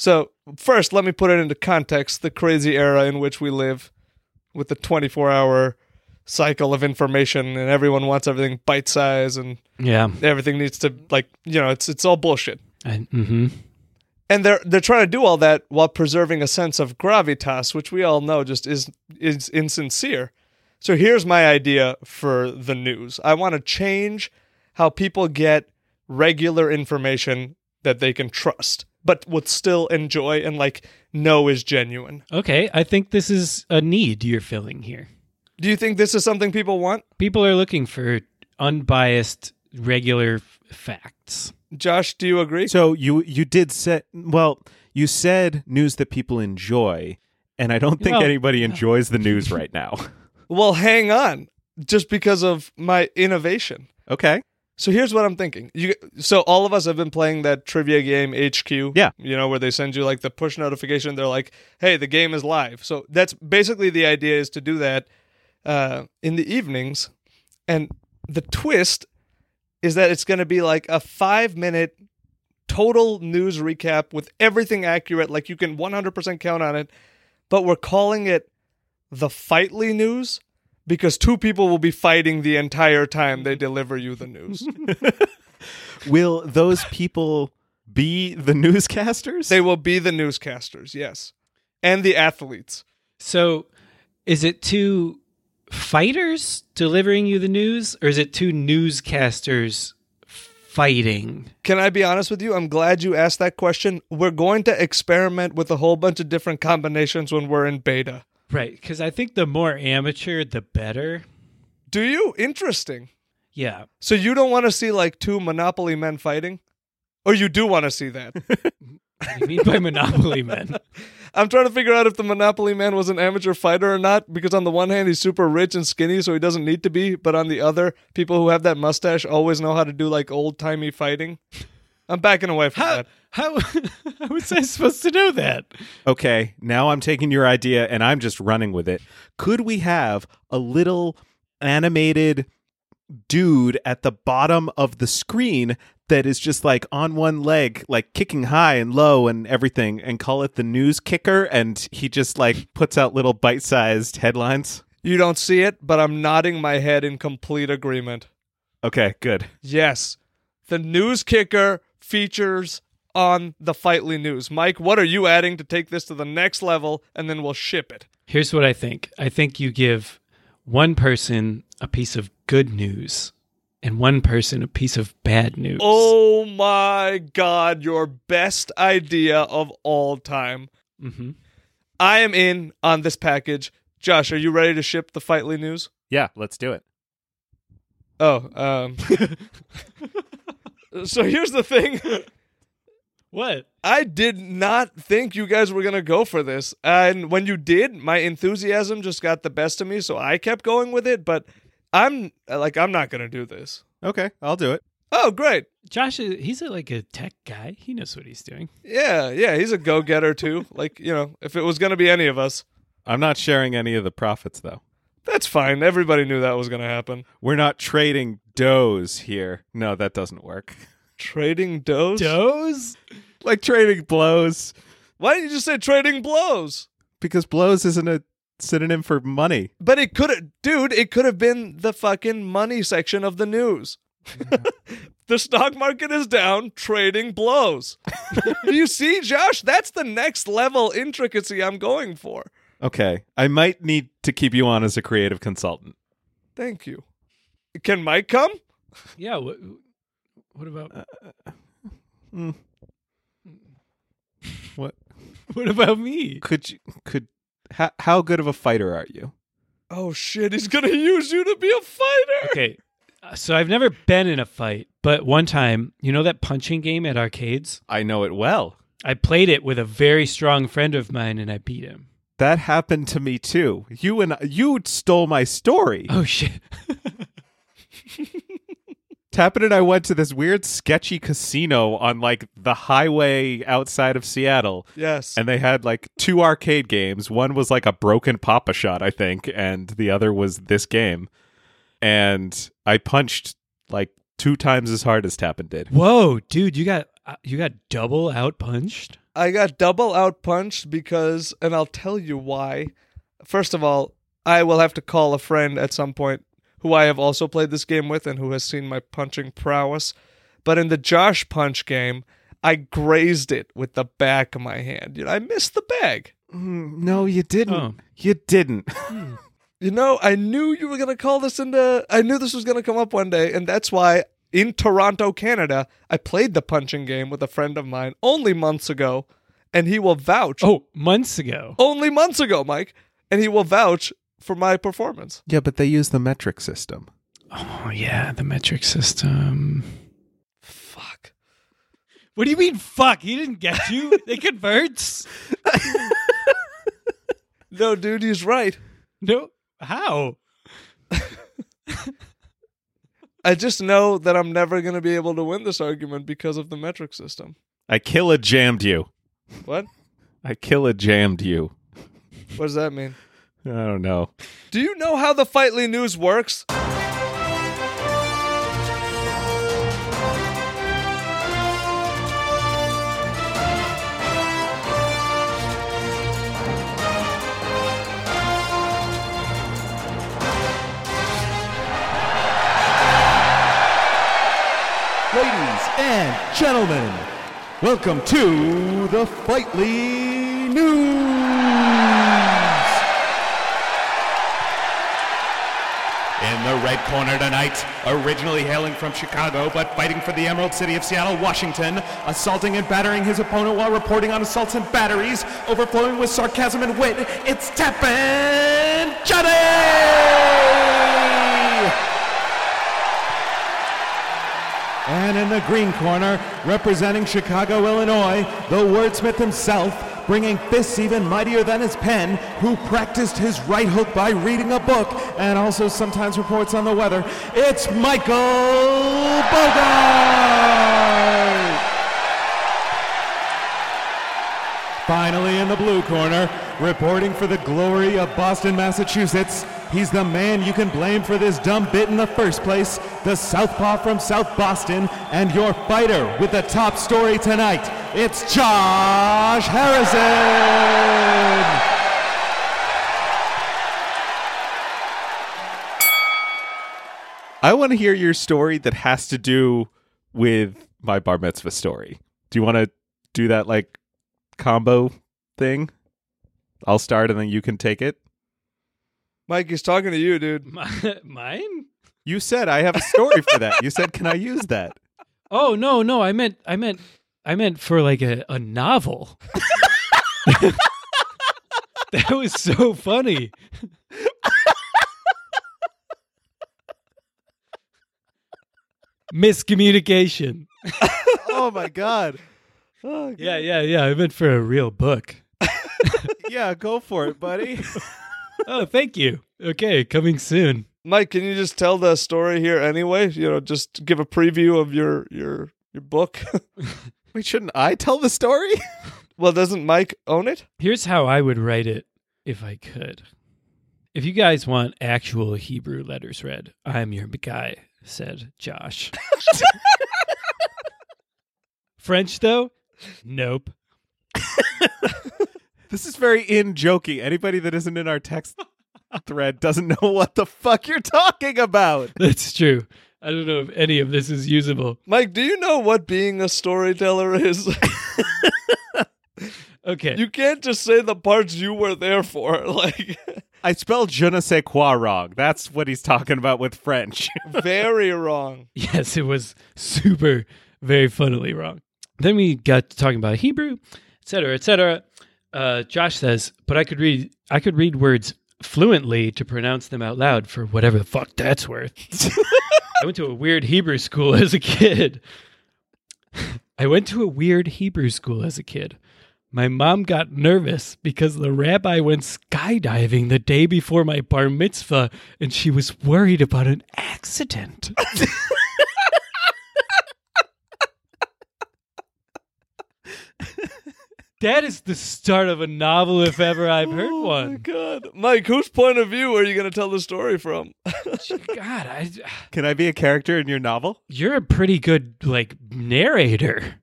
So, first, let me put it into context the crazy era in which we live with the 24 hour cycle of information and everyone wants everything bite size and Yeah. everything needs to like, you know, it's it's all bullshit. And, mm-hmm. And they're they're trying to do all that while preserving a sense of gravitas, which we all know just is is insincere. So here's my idea for the news. I want to change how people get regular information that they can trust, but would still enjoy and like know is genuine. Okay, I think this is a need you're filling here. Do you think this is something people want? People are looking for unbiased, regular f- facts. Josh, do you agree? So you you did say well, you said news that people enjoy, and I don't think Well- anybody enjoys the news right now. Well, hang on. Just because of my innovation. Okay. So here's what I'm thinking. You so all of us have been playing that trivia game HQ. Yeah. You know, where they send you like the push notification. They're like, hey, the game is live. So that's basically the idea is to do that uh, in the evenings. And the twist is that it's going to be like a five minute total news recap with everything accurate. Like you can 100% count on it. But we're calling it the Fightly News because two people will be fighting the entire time they deliver you the news. Will those people be the newscasters? They will be the newscasters, yes, and the athletes. So, is it two fighters delivering you the news, or is it two newscasters fighting? Can I be honest with you? I'm glad you asked that question. We're going to experiment with a whole bunch of different combinations when we're in beta. Right, because I think the more amateur, the better. Do you? Interesting. Yeah. So you don't want to see like two Monopoly men fighting? Or you do want to see that? What do you mean by Monopoly Men? I'm trying to figure out if the Monopoly man was an amateur fighter or not, because on the one hand, he's super rich and skinny, so he doesn't need to be. But on the other, people who have that mustache always know how to do like old timey fighting. I'm backing away from How, that. how, how was I supposed to know that? Okay, now I'm taking your idea and I'm just running with it. Could we have a little animated dude at the bottom of the screen that is just like on one leg, like kicking high and low and everything, and call it the news kicker? And he just like puts out little bite sized headlines? You don't see it, but I'm nodding my head in complete agreement. Okay, good. Yes. The news kicker features on the Fightly News. Mike, what are you adding to take this to the next level and then we'll ship it? Here's what I think I think you give one person a piece of good news and one person a piece of bad news. Oh my god, your best idea of all time. hmm I am in on this package. Josh, are you ready to ship the Fightly News? Yeah, let's do it. Oh, um So here's the thing. What? I did not think you guys were going to go for this. And when you did, my enthusiasm just got the best of me, so I kept going with it, but I'm like I'm not going to do this. Okay, I'll do it. Oh, great. Josh, is- he's a, like a tech guy. He knows what he's doing. Yeah, yeah, he's a go-getter too. like, you know, if it was going to be any of us, I'm not sharing any of the profits though. that's fine. Everybody knew that was going to happen. We're not trading does here. No, that doesn't work. Trading does? Does? like trading blows Why didn't you just say trading blows? because blows isn't a synonym for money. But it could have, dude, it could have been the fucking money section of the news. the stock market is down, trading blows. You see, Josh? That's the next level intricacy I'm going for. Okay, I might need to keep you on as a creative consultant. Thank you. Can Mike come? Yeah. What, what about uh, uh, mm. What what about me? could you could how, how good of a fighter are you? Oh shit, he's gonna use you to be a fighter. Okay. uh, So I've never been in a fight, but one time, you know that punching game at arcades? I know it well. I played it with a very strong friend of mine and I beat him. That happened to me too. You and you stole my story. Oh shit. Tapan and I went to this weird sketchy casino on like the highway outside of Seattle. Yes. And they had like two arcade games. One was like a broken Pop-A-Shot, I think, and the other was this game. And I punched like two times as hard as Tapan did. Whoa, dude, you got uh, you got double out punched? I got double out punched because, and I'll tell you why. First of all, I will have to call a friend at some point who I have also played this game with and who has seen my punching prowess. But in the Josh punch game, I grazed it with the back of my hand. You know, I missed the bag. Mm, no, you didn't. Oh. You didn't. You know, I knew you were going to call this into. I knew this was going to come up one day, and that's why in Toronto, Canada, I played the punching game with a friend of mine only months ago, and he will vouch. Oh, months ago. Only months ago, Mike, and he will vouch for my performance. yeah, but they use the metric system. Oh yeah, the metric system. Fuck. What do you mean? Fuck! He didn't get you. it converts. No, dude, he's right. No, how? I just know that I'm never going to be able to win this argument because of the metric system. I kill a jammed you. What? I kill a jammed you. What does that mean? I don't know. Do you know how the Fightly News works? Ladies and gentlemen, welcome to the Fightly News. Red corner tonight, originally hailing from Chicago but fighting for the Emerald City of Seattle, Washington, assaulting and battering his opponent while reporting on assaults and batteries, overflowing with sarcasm and wit, it's Tappin' Johnny! And in the green corner, representing Chicago, Illinois, the wordsmith himself, bringing fists even mightier than his pen, who practiced his right hook by reading a book and also sometimes reports on the weather. It's Michael Bogart! Finally, in the blue corner, reporting for the glory of Boston, Massachusetts, he's the man you can blame for this dumb bit in the first place, the Southpaw from South Boston, and your fighter with the top story tonight. It's Josh Harrison! I want to hear your story that has to do with my bar mitzvah story. Do you want to do that like combo thing? I'll start and then you can take it. Mike, he's talking to you, dude. My, mine? You said I have a story for that. You said, "Can I use that?" Oh no, no. I meant, I meant, I meant for like a, a novel. that was so funny. Miscommunication. oh my god. Oh, Yeah, yeah, yeah. I meant for a real book. Yeah, go for it, buddy. Oh, thank you. Okay, coming soon. Mike, can you just tell the story here anyway? You know, just give a preview of your your your book. Wait, shouldn't I tell the story? well, doesn't Mike own it? Here's how I would write it if I could. If you guys want actual Hebrew letters read, I'm your guy, said Josh. French, though? Nope. This is very in jokey. Anybody that isn't in our text thread doesn't know what the fuck you're talking about. That's true. I don't know if any of this is usable. Mike, do you know what being a storyteller is? Okay. you can't just say the parts you were there for. Like I spelled je ne sais quoi wrong. That's what he's talking about with French. very wrong. Yes, it was super, very funnily wrong. Then we got to talking about Hebrew, et cetera, et cetera. Uh, Josh says, but I could read, I could read words fluently to pronounce them out loud for whatever the fuck that's worth. I went to a weird Hebrew school as a kid. I went to a weird Hebrew school as a kid. My mom got nervous because the rabbi went skydiving the day before my bar mitzvah and she was worried about an accident. that is the start of a novel if ever I've heard oh my one. god. Mike, whose point of view are you going to tell the story from? God, I, Can I be a character in your novel? you're a pretty good like narrator.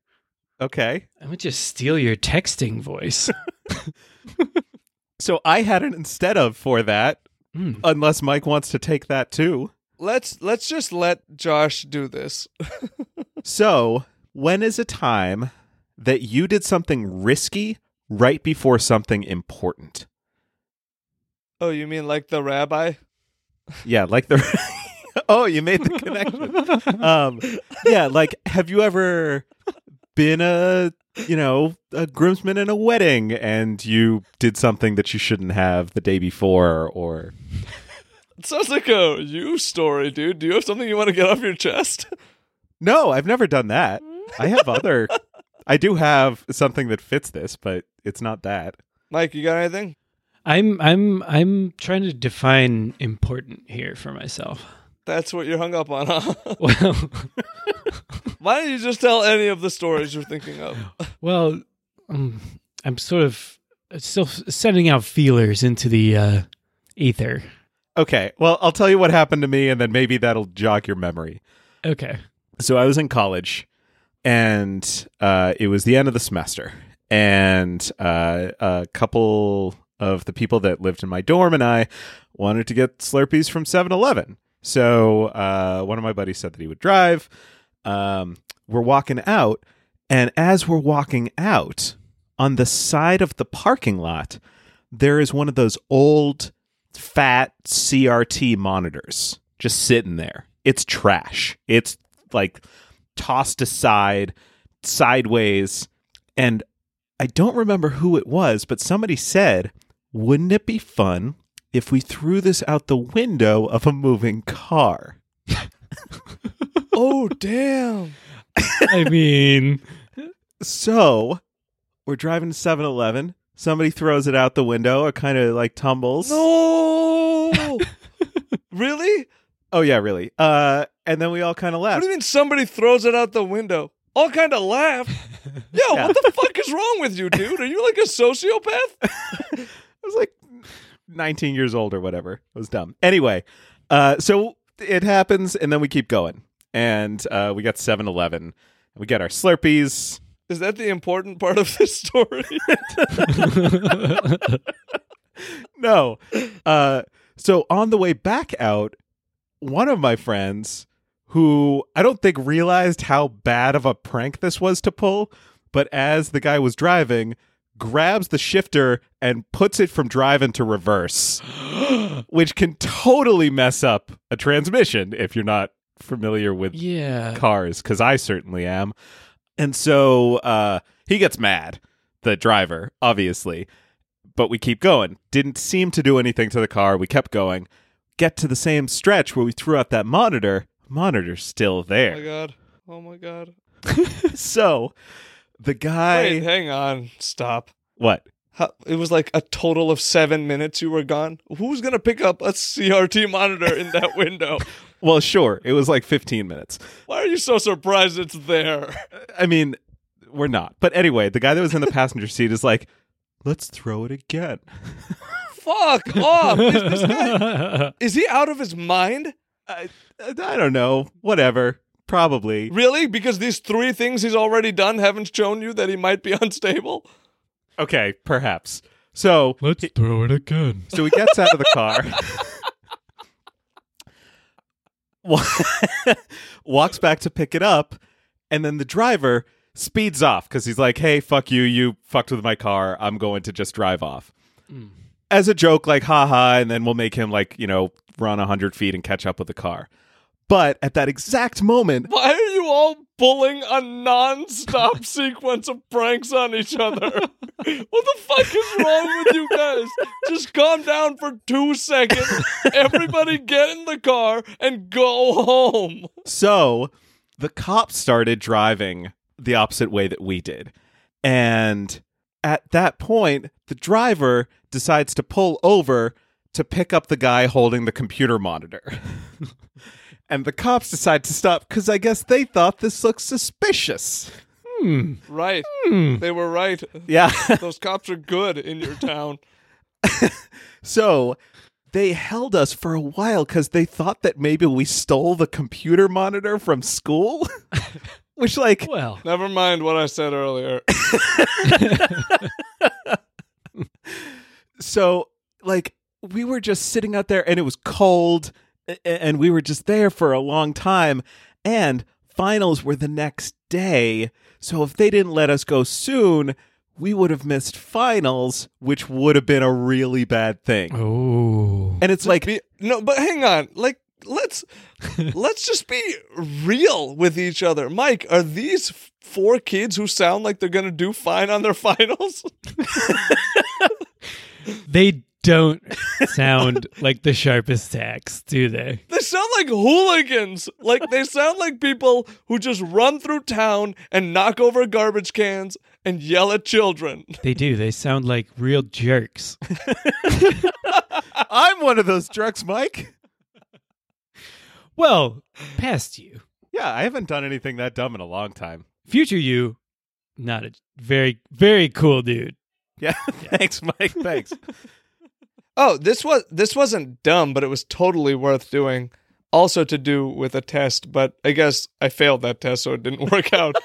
Okay. I'm gonna just steal your texting voice. So I had an instead of for that, Mm. unless Mike wants to take that too. Let's let's just let Josh do this. So, when is a time that you did something risky right before something important? Oh, you mean like the rabbi? Yeah, like the Oh, you made the connection. um yeah, like have you ever been a, you know, a groomsman in a wedding and you did something that you shouldn't have the day before or It sounds like a you story, dude. Do you have something you want to get off your chest? No, I've never done that. I have other I do have something that fits this, but it's not that. Mike, you got anything? I'm I'm I'm trying to define important here for myself. That's what you're hung up on, huh? Well, Why don't you just tell any of the stories you're thinking of? well, um, I'm sort of still sending out feelers into the uh, ether. Okay, well, I'll tell you what happened to me and then maybe that'll jog your memory. Okay. so I was in college, and uh, it was the end of the semester, and uh, a couple of the people that lived in my dorm and I wanted to get Slurpees from 7-Eleven. So uh, one of my buddies said that he would drive. Um, we're walking out, and as we're walking out, on the side of the parking lot, there is one of those old, fat CRT monitors just sitting there. It's trash. It's like tossed aside sideways and I don't remember who it was but somebody said wouldn't it be fun if we threw this out the window of a moving car oh, damn. I mean, so we're driving to 7-Eleven somebody throws it out the window it kind of like tumbles No. really? Oh yeah really uh and then we all kind of laughed. What do you mean somebody throws it out the window? All kind of laugh. Yo, Yeah. what the fuck is wrong with you, dude? Are you like a sociopath? I was like 19 years old or whatever. It was dumb. Anyway, uh, so it happens, and then we keep going. And uh, we got 7 Eleven. We get our Slurpees. Is that the important part of this story? No. Uh, so on the way back out, one of my friends, who I don't think realized how bad of a prank this was to pull, but as the guy was driving, grabs the shifter and puts it from drive into reverse. which can totally mess up a transmission if you're not familiar with yeah. cars because i certainly am and so uh he gets mad the driver obviously but we keep going didn't seem to do anything to the car we kept going get to the same stretch where we threw out that monitor monitor's still there. oh my god. Oh my god. so the guy Wait, hang on. Stop. what How, it was like a total of seven minutes you were gone. Who's gonna pick up a CRT monitor in that window? well sure it was like 15 minutes Why are you so surprised it's there? I mean, we're not. But anyway, the guy that was in the passenger seat is like, let's throw it again. Fuck off! Is, this guy, is he out of his mind? I, I don't know. Whatever. Probably. Really? Because these three things he's already done haven't shown you that he might be unstable? Okay, perhaps. So, Let's throw it again. so he gets out of the car. walks back to pick it up, and then the driver speeds off because he's like, "Hey, fuck you! You fucked with my car. I'm going to just drive off." Mm. As a joke, like, haha, and then we'll make him like, you know, run hundred feet and catch up with the car. But at that exact moment, Why are you all pulling a non-stop sequence of pranks on each other? what the fuck is wrong with you guys? Just calm down for two seconds. Everybody get in the car and go home. So the cops started driving the opposite way that we did. And at that point, the driver decides to pull over to pick up the guy holding the computer monitor. and the cops decide to stop because I guess they thought this looked suspicious. Hmm. Right. Hmm. They were right. Yeah. Those cops are good in your town. so they held us for a while because they thought that maybe we stole the computer monitor from school. Which like Well, Never mind what I said earlier. So like we were just sitting out there and it was cold and we were just there for a long time and finals were the next day so if they didn't let us go soon we would have missed finals which would have been a really bad thing oh, and it's like Be- no, but hang on. Like let's let's just be real with each other. Mike, are these four kids who sound like they're gonna do fine on their finals? they don't sound like the sharpest tacks, do they? They sound like hooligans. Like they sound like people who just run through town and knock over garbage cans and yell at children. They do. They sound like real jerks. i'm one of those jerks, mike Well, past you, yeah i haven't done anything that dumb in a long time future you, not a very, very cool dude. yeah thanks mike thanks Oh, this was this wasn't dumb, but it was totally worth doing. Also to do with a test, but I guess I failed that test, so it didn't work out.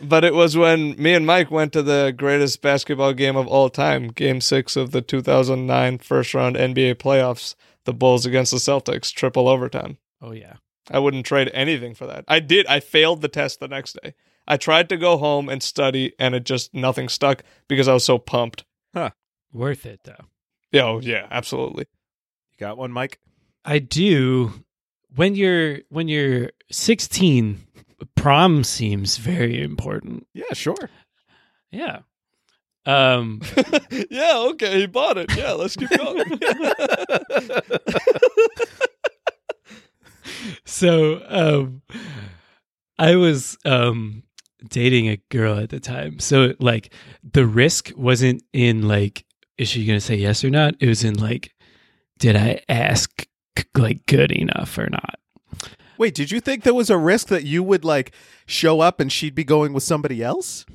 but it was when me and Mike went to the greatest basketball game of all time, Game Six of the 2009 first round NBA playoffs, the Bulls against the Celtics, triple overtime. Oh yeah. I wouldn't trade anything for that. I did. I failed the test the next day. I tried to go home and study, and it just nothing stuck because I was so pumped. Huh. Worth it though. Yeah, oh, yeah, absolutely. you got one mike I do. When you're when you're 16, prom seems very important. yeah sure Yeah. Um yeah, okay, he bought it. Yeah, let's keep going. so um I was um dating a girl at the time. So like the risk wasn't in like is she going to say yes or not? It was in like did I ask like good enough or not? Wait, did you think there was a risk that you would like show up and she'd be going with somebody else?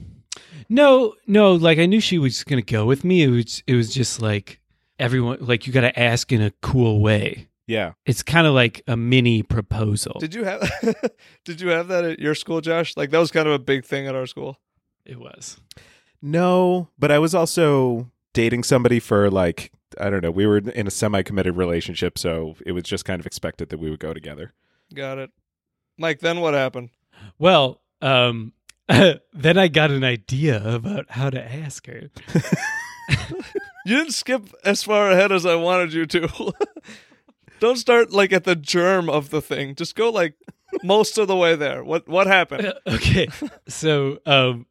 No, no, like I knew she was going to go with me. It was it was just like everyone like you got to ask in a cool way. Yeah. It's kind of like a mini proposal. did you have Did you have that at your school, Josh? Like that was kind of a big thing at our school. it was. No, but I was also dating somebody for like I don't know. We were in a semi-committed relationship, so it was just kind of expected that we would go together. Got it. Mike, then what happened? Well, um then I got an idea about how to ask her. You didn't skip as far ahead as I wanted you to. Don't start like at the germ of the thing. Just go like most of the way there. What what happened? okay. So, um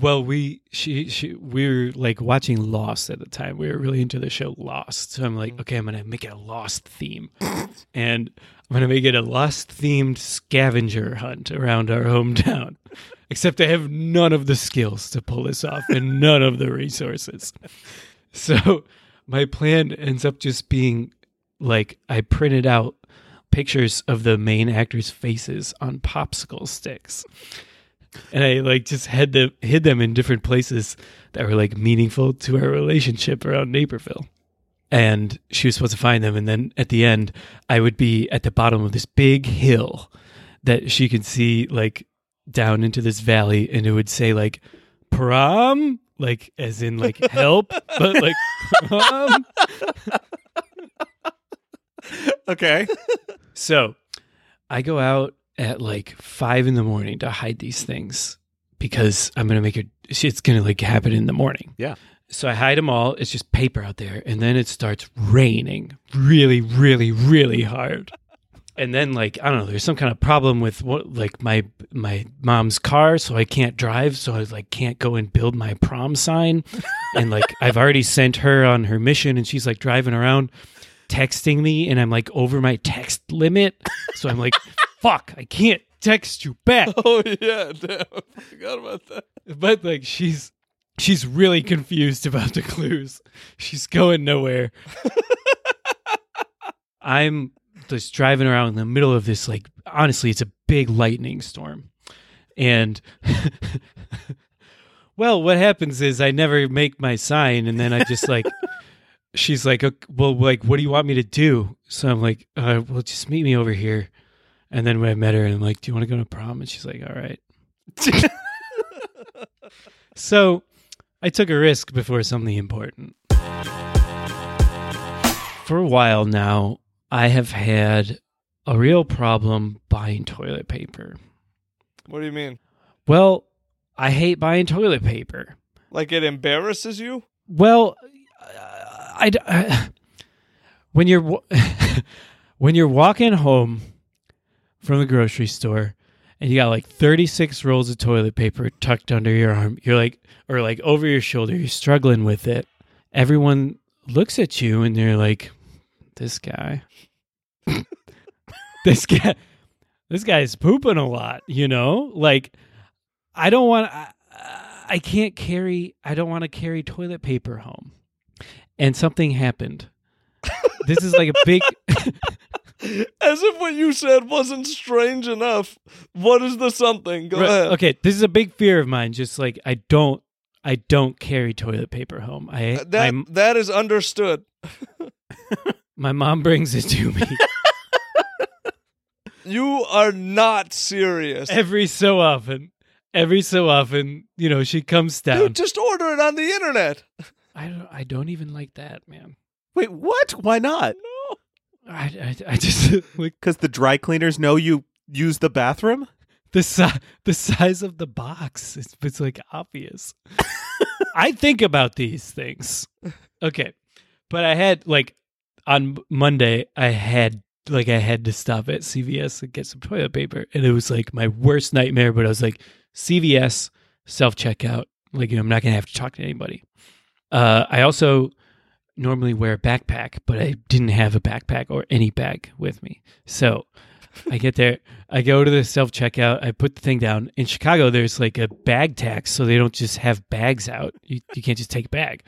well, we she she we were like watching Lost at the time. We were really into the show Lost. So I'm like, okay, I'm gonna make it a Lost theme, and I'm gonna make it a Lost themed scavenger hunt around our hometown. Except I have none of the skills to pull this off and none of the resources. So my plan ends up just being like I printed out pictures of the main actors' faces on popsicle sticks. And I like just had them hid them in different places that were like meaningful to our relationship around Naperville. And she was supposed to find them and then at the end I would be at the bottom of this big hill that she could see like down into this valley and it would say like prom like as in like help but like prom Okay. So I go out at like five in the morning to hide these things because I'm gonna make it. It's gonna like happen in the morning. Yeah. So I hide them all. It's just paper out there, and then it starts raining really, really, really hard. And then like I don't know, there's some kind of problem with what like my my mom's car, so I can't drive, so I like can't go and build my prom sign. and like I've already sent her on her mission, and she's like driving around texting me and I'm like over my text limit. So I'm like, fuck, I can't text you back. Oh yeah, damn. I forgot about that. But like she's she's really confused about the clues. She's going nowhere. I'm just driving around in the middle of this like honestly it's a big lightning storm. And well, what happens is I never make my sign and then I just like she's like, okay, well, like, what do you want me to do? So I'm like, uh, well, just meet me over here. And then when I met her, and I'm like, "Do you want to go to prom?" And she's like, "All right." so I took a risk before something important. For a while now, I have had a real problem buying toilet paper. What do you mean? Well, I hate buying toilet paper. Like it embarrasses you? Well, I, uh, I- when you're when you're walking home from the grocery store and you got like 36 rolls of toilet paper tucked under your arm, you're like or like over your shoulder, you're struggling with it. Everyone looks at you and they're like this guy this guy this guy's pooping a lot, you know? Like I don't want I, I can't carry I don't want to carry toilet paper home. And something happened. this is like a big As if what you said wasn't strange enough. What is the something? Go Right, ahead. Okay, this is a big fear of mine just like I don't I don't carry toilet paper home. I Uh, That I'm, that is understood. my mom brings it to me You are not serious. every so often. Every so often, you know, she comes down. Dude, just order it on the internet. I don't I don't even like that, man. Wait, what? Why not? No. I, I, I just like Because the dry cleaners know you use the bathroom? the si- the size of the box. It's, it's like obvious. I think about these things. Okay, but I had like on Monday. I had like I had to stop at CVS and get some toilet paper, and it was like my worst nightmare. But I was like, CVS self checkout. Like you know, I'm not gonna have to talk to anybody. Uh, I also normally wear a backpack, but I didn't have a backpack or any bag with me, so. I get there. I go to the self checkout. I put the thing down. In Chicago, there's like a bag tax, so they don't just have bags out. You, you can't just take a bag.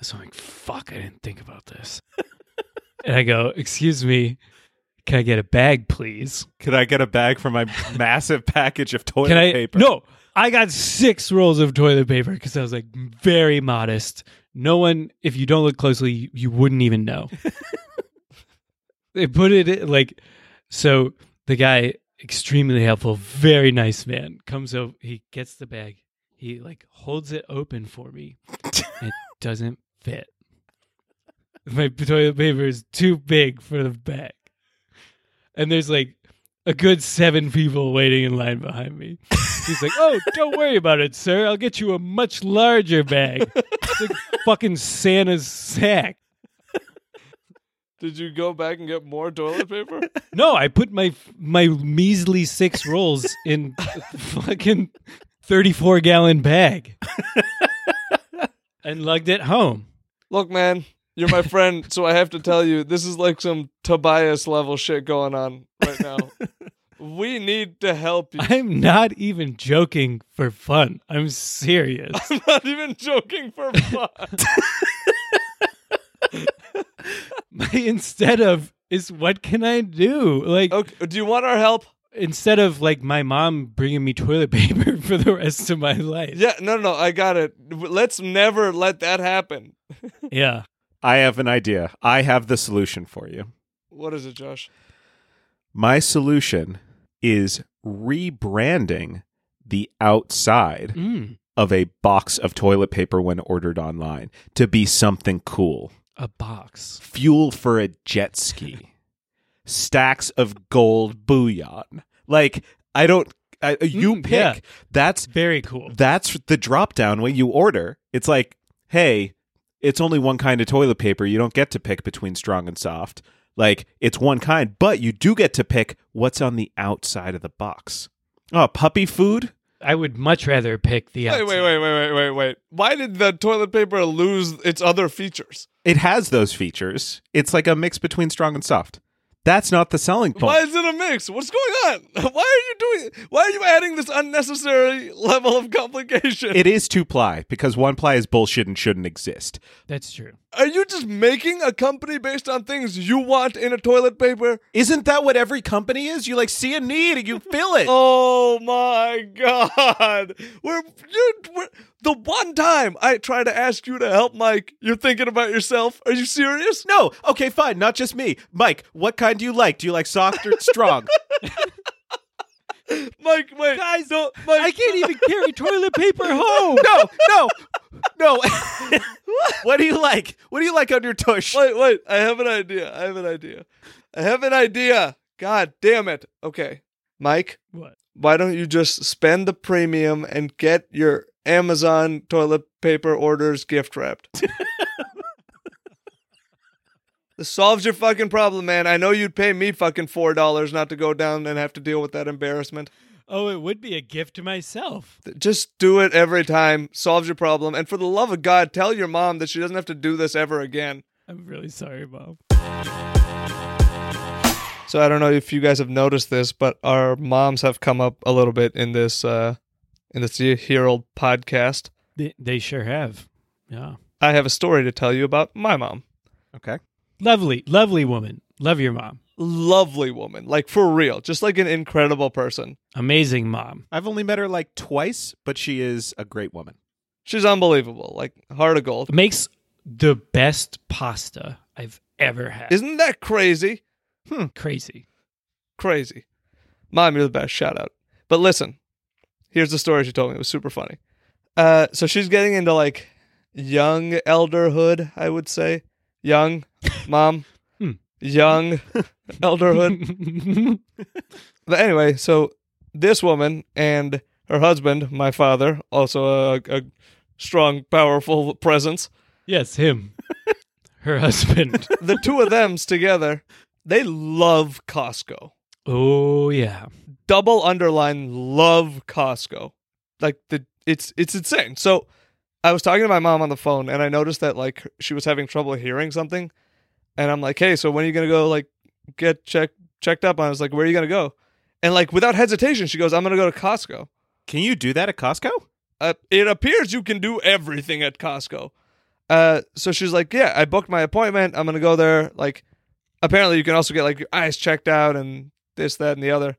So I'm like, fuck, I didn't think about this. and I go, excuse me, can I get a bag, please? Can I get a bag for my massive package of toilet I? paper? No, I got six rolls of toilet paper because I was like very modest. No one, if you don't look closely, you wouldn't even know. they put it like, so the guy, extremely helpful, very nice man, comes over, he gets the bag, he like holds it open for me, it doesn't fit. My toilet paper is too big for the bag. And there's like a good seven people waiting in line behind me. He's like, "Oh, don't worry about it, sir. I'll get you a much larger bag. It's like fucking Santa's sack." Did you go back and get more toilet paper? No, I put my my measly six rolls in a fucking thirty-four gallon bag and lugged it home. Look, man, you're my friend, so I have to tell you, this is like some Tobias level shit going on right now. we need to help you. I'm not even joking for fun. I'm serious. I'm not even joking for fun. My instead of is what can I do? Like okay, do you want our help? instead of like my mom bringing me toilet paper for the rest of my life. Yeah, no, no, I got it. Let's never let that happen. Yeah. I have an idea. I have the solution for you. What is it, Josh? My solution is rebranding the outside Mm, of a box of toilet paper when ordered online to be something cool. a box. Fuel for a jet ski. Stacks of gold bullion. Like I don't I, you Mm, pick. yeah. That's Very cool. that's the drop down when you order. It's like, hey, it's only one kind of toilet paper. You don't get to pick between strong and soft. Like it's one kind, but you do get to pick what's on the outside of the box. Oh, puppy food? I would much rather pick the Wait, outside. wait, wait, wait, wait, wait, wait. Why did the toilet paper lose its other features? It has those features. It's like a mix between strong and soft. That's not the selling point. Why is it a mix? What's going on? Why are you doing? Why are you adding this unnecessary level of complication? It is two ply because one ply is bullshit and shouldn't exist. That's true. Are you just making a company based on things you want in a toilet paper? Isn't that what every company is? You like see a need and you fill it. Oh my god! We're, you we're the one time I try to ask you to help Mike, you're thinking about yourself. Are you serious? No, okay, fine, not just me. Mike, what kind do you like? Do you like soft or strong? Mike, wait, Guys, don't, Mike. I can't even carry toilet paper home. No, no, no. what do you like? What do you like on your tush? Wait, wait. I have an idea. I have an idea. I have an idea. God damn it. Okay, Mike. What? Why don't you just spend the premium and get your Amazon toilet paper orders gift wrapped? this solves your fucking problem, man. I know you'd pay me fucking four dollars not to go down and have to deal with that embarrassment. Oh, it would be a gift to myself. Just do it every time. Solves your problem. And for the love of God, tell your mom that she doesn't have to do this ever again. I'm really sorry, Mom. So I don't know if you guys have noticed this, but our moms have come up a little bit in this uh in this year old podcast. They, they sure have. Yeah. I have a story to tell you about my mom. Okay. Lovely, lovely woman. Love your mom. Lovely woman, like for real, just like an incredible person. Amazing mom. I've only met her like twice, but she is a great woman. She's unbelievable, like heart of gold. Makes the best pasta I've ever had. Isn't that crazy? crazy. Crazy. Mom, you're the best. Shout out. But listen, here's the story she told me. It was super funny. Uh, so she's getting into like young elderhood, I would say. Young, mom, Hmm. Young elderhood. But anyway, so this woman and her husband, my father, also a, a strong, powerful presence. yes, him. Her husband. The two of them's together. They love Costco. Oh yeah. double underline love Costco. Like the it's it's insane. So I was talking to my mom on the phone and I noticed that like she was having trouble hearing something. And I'm like, "Hey, so when are you going to go like get check checked up on?" I was like, "Where are you going to go?" And like without hesitation, she goes, "I'm going to go to Costco." Can you do that at Costco? Uh, it appears you can do everything at Costco. Uh, so she's like, "Yeah, I booked my appointment. I'm going to go there." Like apparently you can also get like your eyes checked out and this that and the other.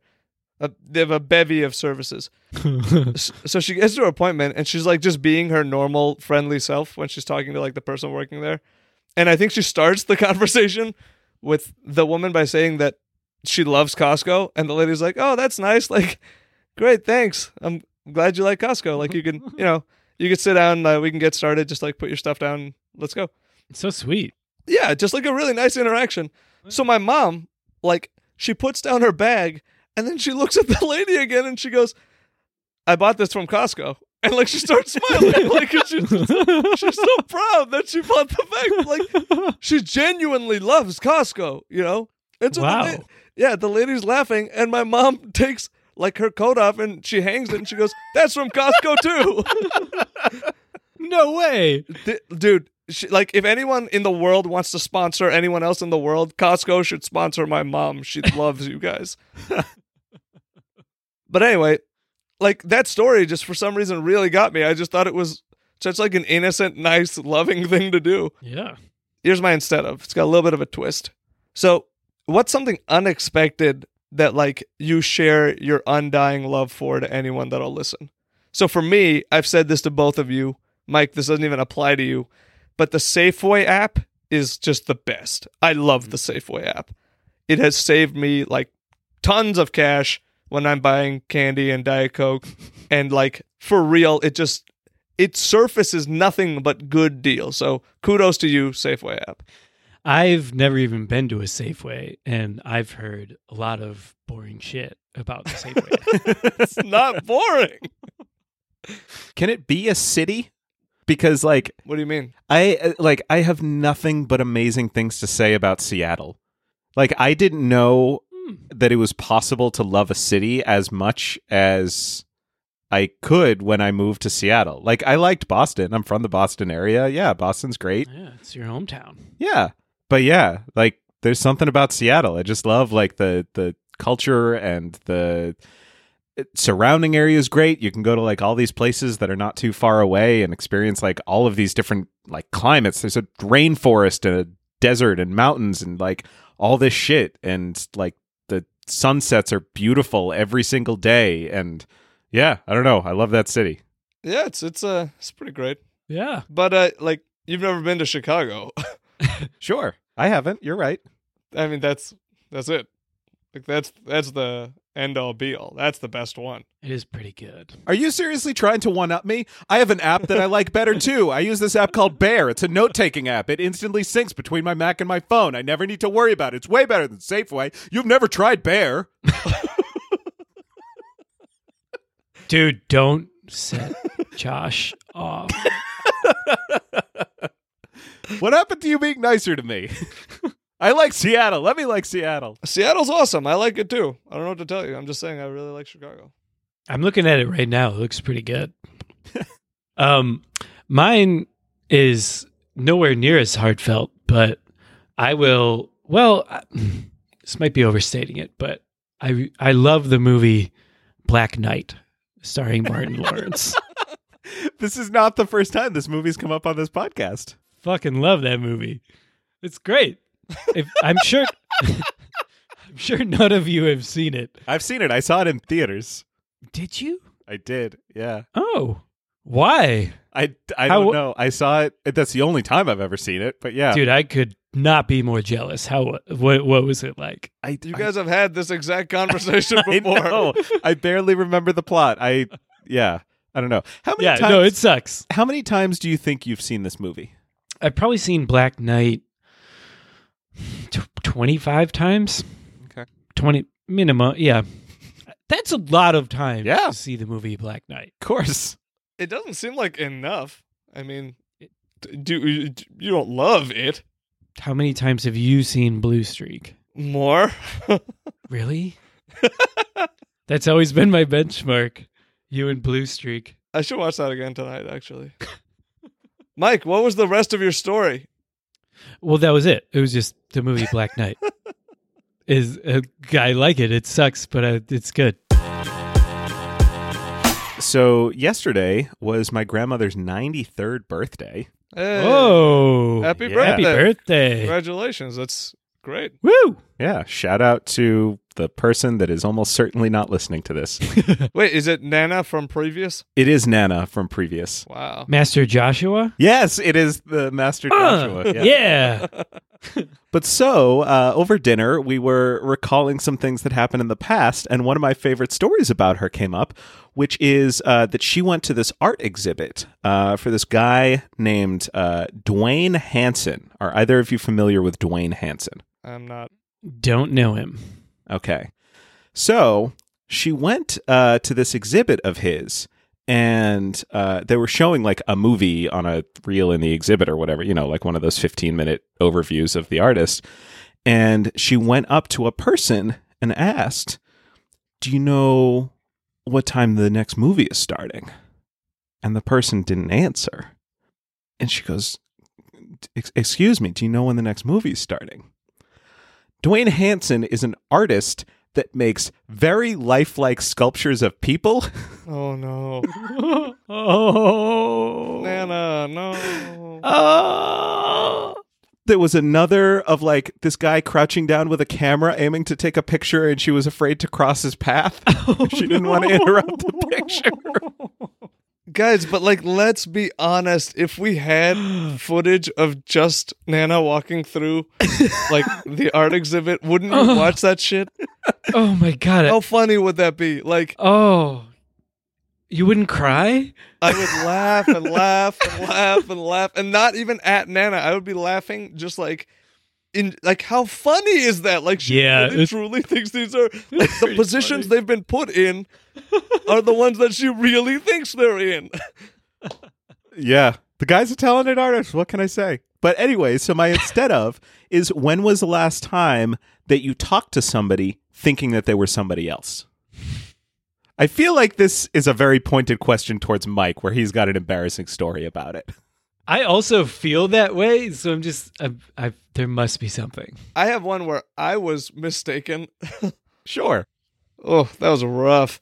Uh, they have a bevy of services. So she gets to her appointment and she's like just being her normal friendly self when she's talking to like the person working there and i think she starts the conversation with the woman by saying that she loves costco and the lady's like oh that's nice. Like great thanks. I'm glad you like costco. Like you can you know you can sit down uh, we can get started. Just like put your stuff down. Let's go. So sweet. yeah, just like a really nice interaction. So my mom, like, she puts down her bag and then she looks at the lady again and she goes, I bought this from Costco. And like she starts smiling. like she's, she's so proud that she bought the bag. Like she genuinely loves Costco, you know? And so the Wow. la- yeah, the lady's laughing, and my mom takes like her coat off and she hangs it and she goes, That's from Costco too. No way. D- dude she, like if anyone in the world wants to sponsor anyone else in the world costco should sponsor my mom she loves you guys but anyway like that story just for some reason really got me. I just thought it was such like an innocent nice loving thing to do. Yeah. here's my instead of. It's got a little bit of a twist. So what's something unexpected that like you share your undying love for to anyone that'll listen? So for me i've said this to both of you. Mike this doesn't even apply to you. But the safeway app is just the best. I love the mm-hmm. safeway app. It has saved me like tons of cash when i'm buying candy and diet coke and like for real it just it surfaces nothing but good deals so kudos to you safeway app I've never even been to a Safeway, and I've heard a lot of boring shit about the Safeway. it's not boring Can it be a city? Because like what do you mean I uh, like I have nothing but amazing things to say about Seattle. Like I didn't know Hmm. that it was possible to love a city as much as I could when I moved to Seattle. Like I liked Boston. I'm from the Boston area. Yeah, Boston's great. yeah, it's your hometown. Yeah. But yeah, like there's something about Seattle. I just love like the the culture and the uh, surrounding area is great. You can go to like all these places that are not too far away and experience like all of these different like climates. There's a rainforest and a desert and mountains and like all this shit and like sunsets are beautiful every single day and yeah, I don't know. I love that city. yeah it's it's uh it's pretty great Yeah. but uh like you've never been to chicago Sure. I haven't. You're right. i mean that's that's it Like that's that's the end all be all. That's the best one. It is pretty good. Are you seriously trying to one up me? I have an app that I like better too. I use this app called Bear. It's a note taking app. It instantly syncs between my Mac and my phone. I never need to worry about it. It's way better than Safeway. You've never tried Bear. Dude, don't set Josh off. What happened to you being nicer to me? I like Seattle. Let me like Seattle. Seattle's awesome. I like it too. I don't know what to tell you. I'm just saying I really like Chicago. I'm looking at it right now. It looks pretty good. um, mine is nowhere near as heartfelt, but I will. Well, I- this might be overstating it, but I I love the movie Black Knight, starring Martin Lawrence. This is not the first time this movie's come up on this podcast. Fucking love that movie. It's great. If, I'm sure. I'm sure none of you have seen it. I've seen it. I saw it in theaters. Did you? I did. Yeah. Oh, why? I, I How- don't know. I saw it. That's the only time I've ever seen it. But yeah, Dude, I could not be more jealous. How what what was it like? I, You I- guys have had this exact conversation I before. know. I barely remember the plot. I yeah. I don't know. How many Yeah, times no, it sucks. How many times do you think you've seen this movie? I've probably seen Black Knight tw- 25 times. Okay. 20 minimum. Yeah. That's a lot of time Yeah. to see the movie Black Knight. Of course. It doesn't seem like enough. I mean, do you you don't love it How many times have you seen Blue Streak? more? Really? That's always been my benchmark. You and Blue Streak. I should watch that again tonight. Actually, Mike, what was the rest of your story? Well, that was it. It was just the movie Black Knight. Is uh, I like it. It sucks, but uh, it's good. So yesterday was my grandmother's 93rd birthday. Hey, Oh, happy yeah. birthday! happy birthday! Congratulations, that's great. Woo! Yeah, shout out to the person that is almost certainly not listening to this. Wait, is it Nana from previous? it is Nana from previous. Wow. Master Joshua. Yes, it is the Master Ah, Joshua. yeah. yeah. But so, uh, over dinner, we were recalling some things that happened in the past, and one of my favorite stories about her came up, which is uh, that she went to this art exhibit uh, for this guy named uh, Duane Hanson. Are either of you familiar with Duane Hanson? I'm not. Don't know him. Okay. So she went uh, to this exhibit of his, and uh, they were showing like a movie on a reel in the exhibit or whatever, you know, like one of those 15 minute overviews of the artist. And she went up to a person and asked, Do you know what time the next movie is starting? And the person didn't answer. And she goes, Excuse me, do you know when the next movie is starting? Duane Hanson is an artist that makes very lifelike sculptures of people. Oh no, oh. Nana, no. Oh. there was another of like this guy crouching down with a camera aiming to take a picture and she was afraid to cross his path. Oh, she didn't want to interrupt the picture. Guys, but like, let's be honest. If we had footage of just Nana walking through, like the art exhibit, wouldn't you oh. watch that shit? Oh my god. How funny would that be? Like, oh. You wouldn't cry? I would laugh and laugh and laugh and laugh, and not even at Nana. I would be laughing just like. In like, how funny is that? Like, she Yeah, really truly thinks these are like the positions funny. they've been put in are the ones that she really thinks they're in. Yeah. The guy's a talented artist. What can I say? But anyway, so my instead of is when was the last time that you talked to somebody thinking that they were somebody else? I feel like this is a very pointed question towards Mike, where he's got an embarrassing story about it. I also feel that way, so I'm just I, I there must be something. I have one where I was mistaken. Sure. Oh, that was rough.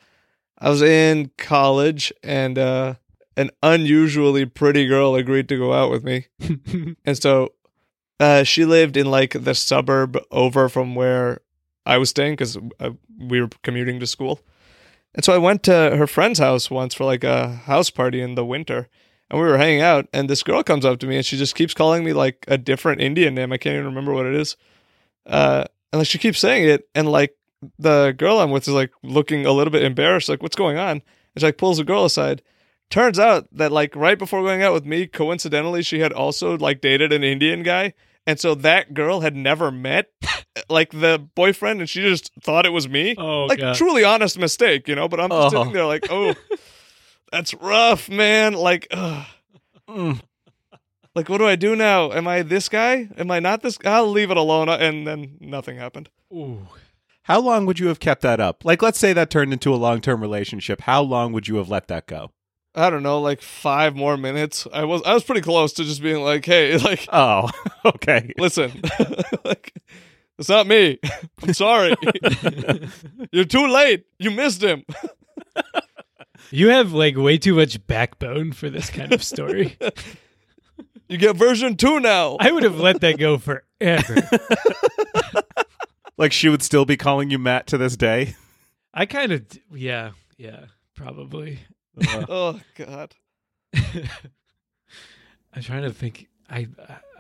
I was in college and uh an unusually pretty girl agreed to go out with me. And so uh she lived in like the suburb over from where I was staying cuz we were commuting to school. And so I went to her friend's house once for like a house party in the winter. And we were hanging out and this girl comes up to me and she just keeps calling me like a different Indian name. I can't even remember what it is. Uh and like she keeps saying it and like the girl I'm with is like looking a little bit embarrassed, like, what's going on? And she like pulls the girl aside. Turns out that like right before going out with me, coincidentally, she had also like dated an Indian guy. And so that girl had never met like the boyfriend and she just thought it was me. Oh, like God. truly honest mistake, you know, but I'm just Oh. sitting there like, oh, that's rough, man. Like, ugh. Mm. like what do I do now? Am I this guy? Am I not this? I'll leave it alone. And then nothing happened. Ooh. How long would you have kept that up? Like, let's say that turned into a long term relationship. How long would you have let that go? I don't know, like five more minutes. I was I was pretty close to just being like, hey, like, Oh, okay. listen, like, it's not me. I'm sorry. You're too late. You missed him. You have like way too much backbone for this kind of story. You get version two now. I would have let that go forever. Like, she would still be calling you Matt to this day. I kind of, yeah, yeah, probably. oh God. I'm trying to think. I,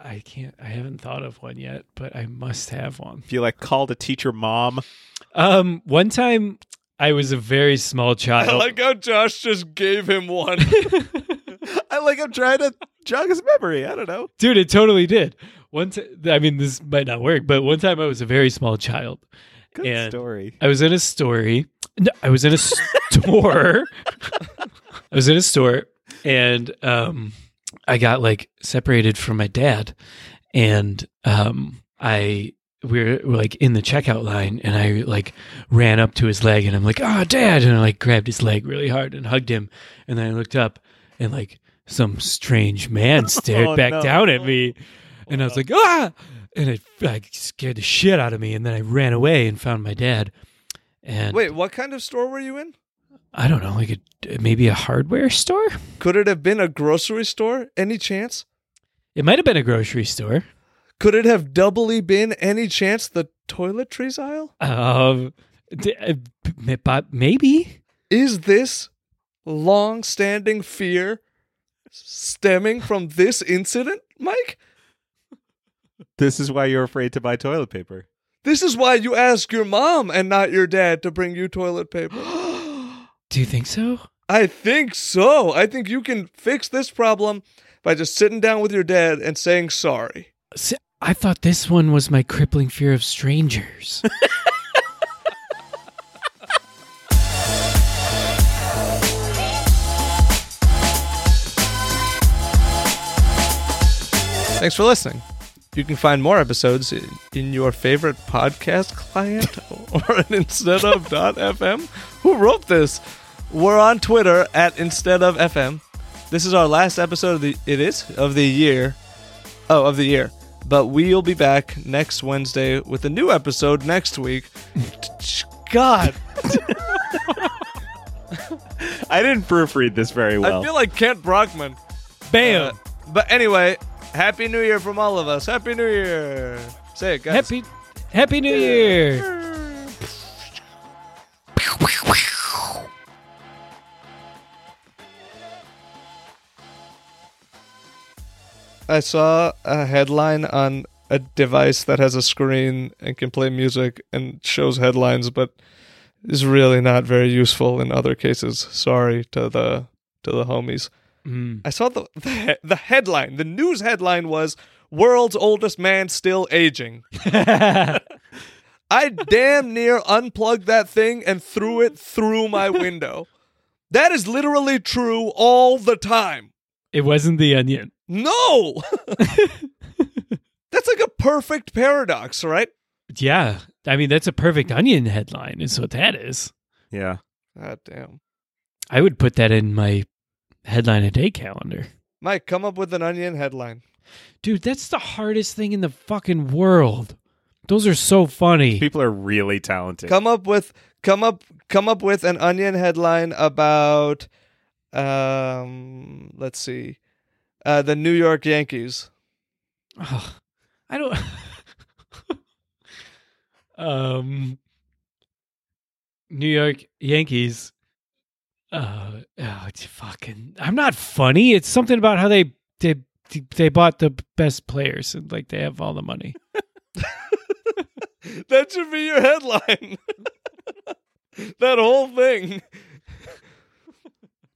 I can't. I haven't thought of one yet, but I must have one. If you like called a teacher mom, Um, one time I was a very small child. I like how Josh just gave him one. I like. I'm trying to jog his memory. I don't know. dude it totally did ti- i mean this might not work but one time i was a very small child Good And- story. i was in a story no, i was in a store i was in a store and um i got like separated from my dad and um i we were like in the checkout line and i like ran up to his leg and i'm like oh dad! And i like grabbed his leg really hard and hugged him. And then i looked up and like some strange man stared Oh, back no. down at me. And i was like ah! And it like scared the shit out of me. And then i ran away and found my dad. And Wait, what kind of store were you in? i don't know like a maybe a hardware store? Could it have been a grocery store? Any chance? it might have been a grocery store Could it have doubly been any chance the toiletries aisle? um d- uh, but maybe Is this long-standing fear stemming from this incident, Mike? This is why you're afraid to buy toilet paper. This is why you ask your mom and not your dad to bring you toilet paper. do you think so I think so. I think you can fix this problem by just sitting down with your dad and saying sorry. See, I thought this one was my crippling fear of strangers. Thanks for listening. You can find more episodes in, in your favorite podcast client or at instead of .fm. Who wrote this? We're on Twitter at instead of FM. This is our last episode of the it is of the year. Oh, of the year. But we'll be back next Wednesday with a new episode next week. God, I didn't proofread this very well. I feel like Kent Brockman. Bam! Uh, but anyway, Happy New Year from all of us. Happy New Year. Say it, guys. Happy Happy New Year! I saw a headline on a device that has a screen and can play music and shows headlines, but is really not very useful in other cases. Sorry to the to the homies. Mm. I saw the the, he- the headline. The news headline was "World's oldest man still aging." I damn near unplugged that thing and threw it through my window. That is literally true all the time. it wasn't the onion. No. That's like a perfect paradox, right? Yeah. I mean, that's a perfect onion headline, is what that is. yeah. God damn. I would put that in my headline a day calendar. Mike, come up with an onion headline. Dude, that's the hardest thing in the fucking world. Those are so funny. People are really talented. Come up with come up come up with an onion headline about um let's see. Uh the New York Yankees. Ugh, I don't. um, New York Yankees. Uh, oh, it's fucking. I'm not funny. It's something about how they they they bought the best players and like they have all the money. that should be your headline. that whole thing.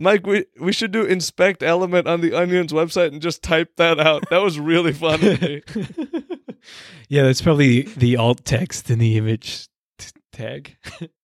Mike, we, we should do inspect element on the Onion's website and just type that out. That was really funny. yeah, that's probably the alt text in the image t- tag.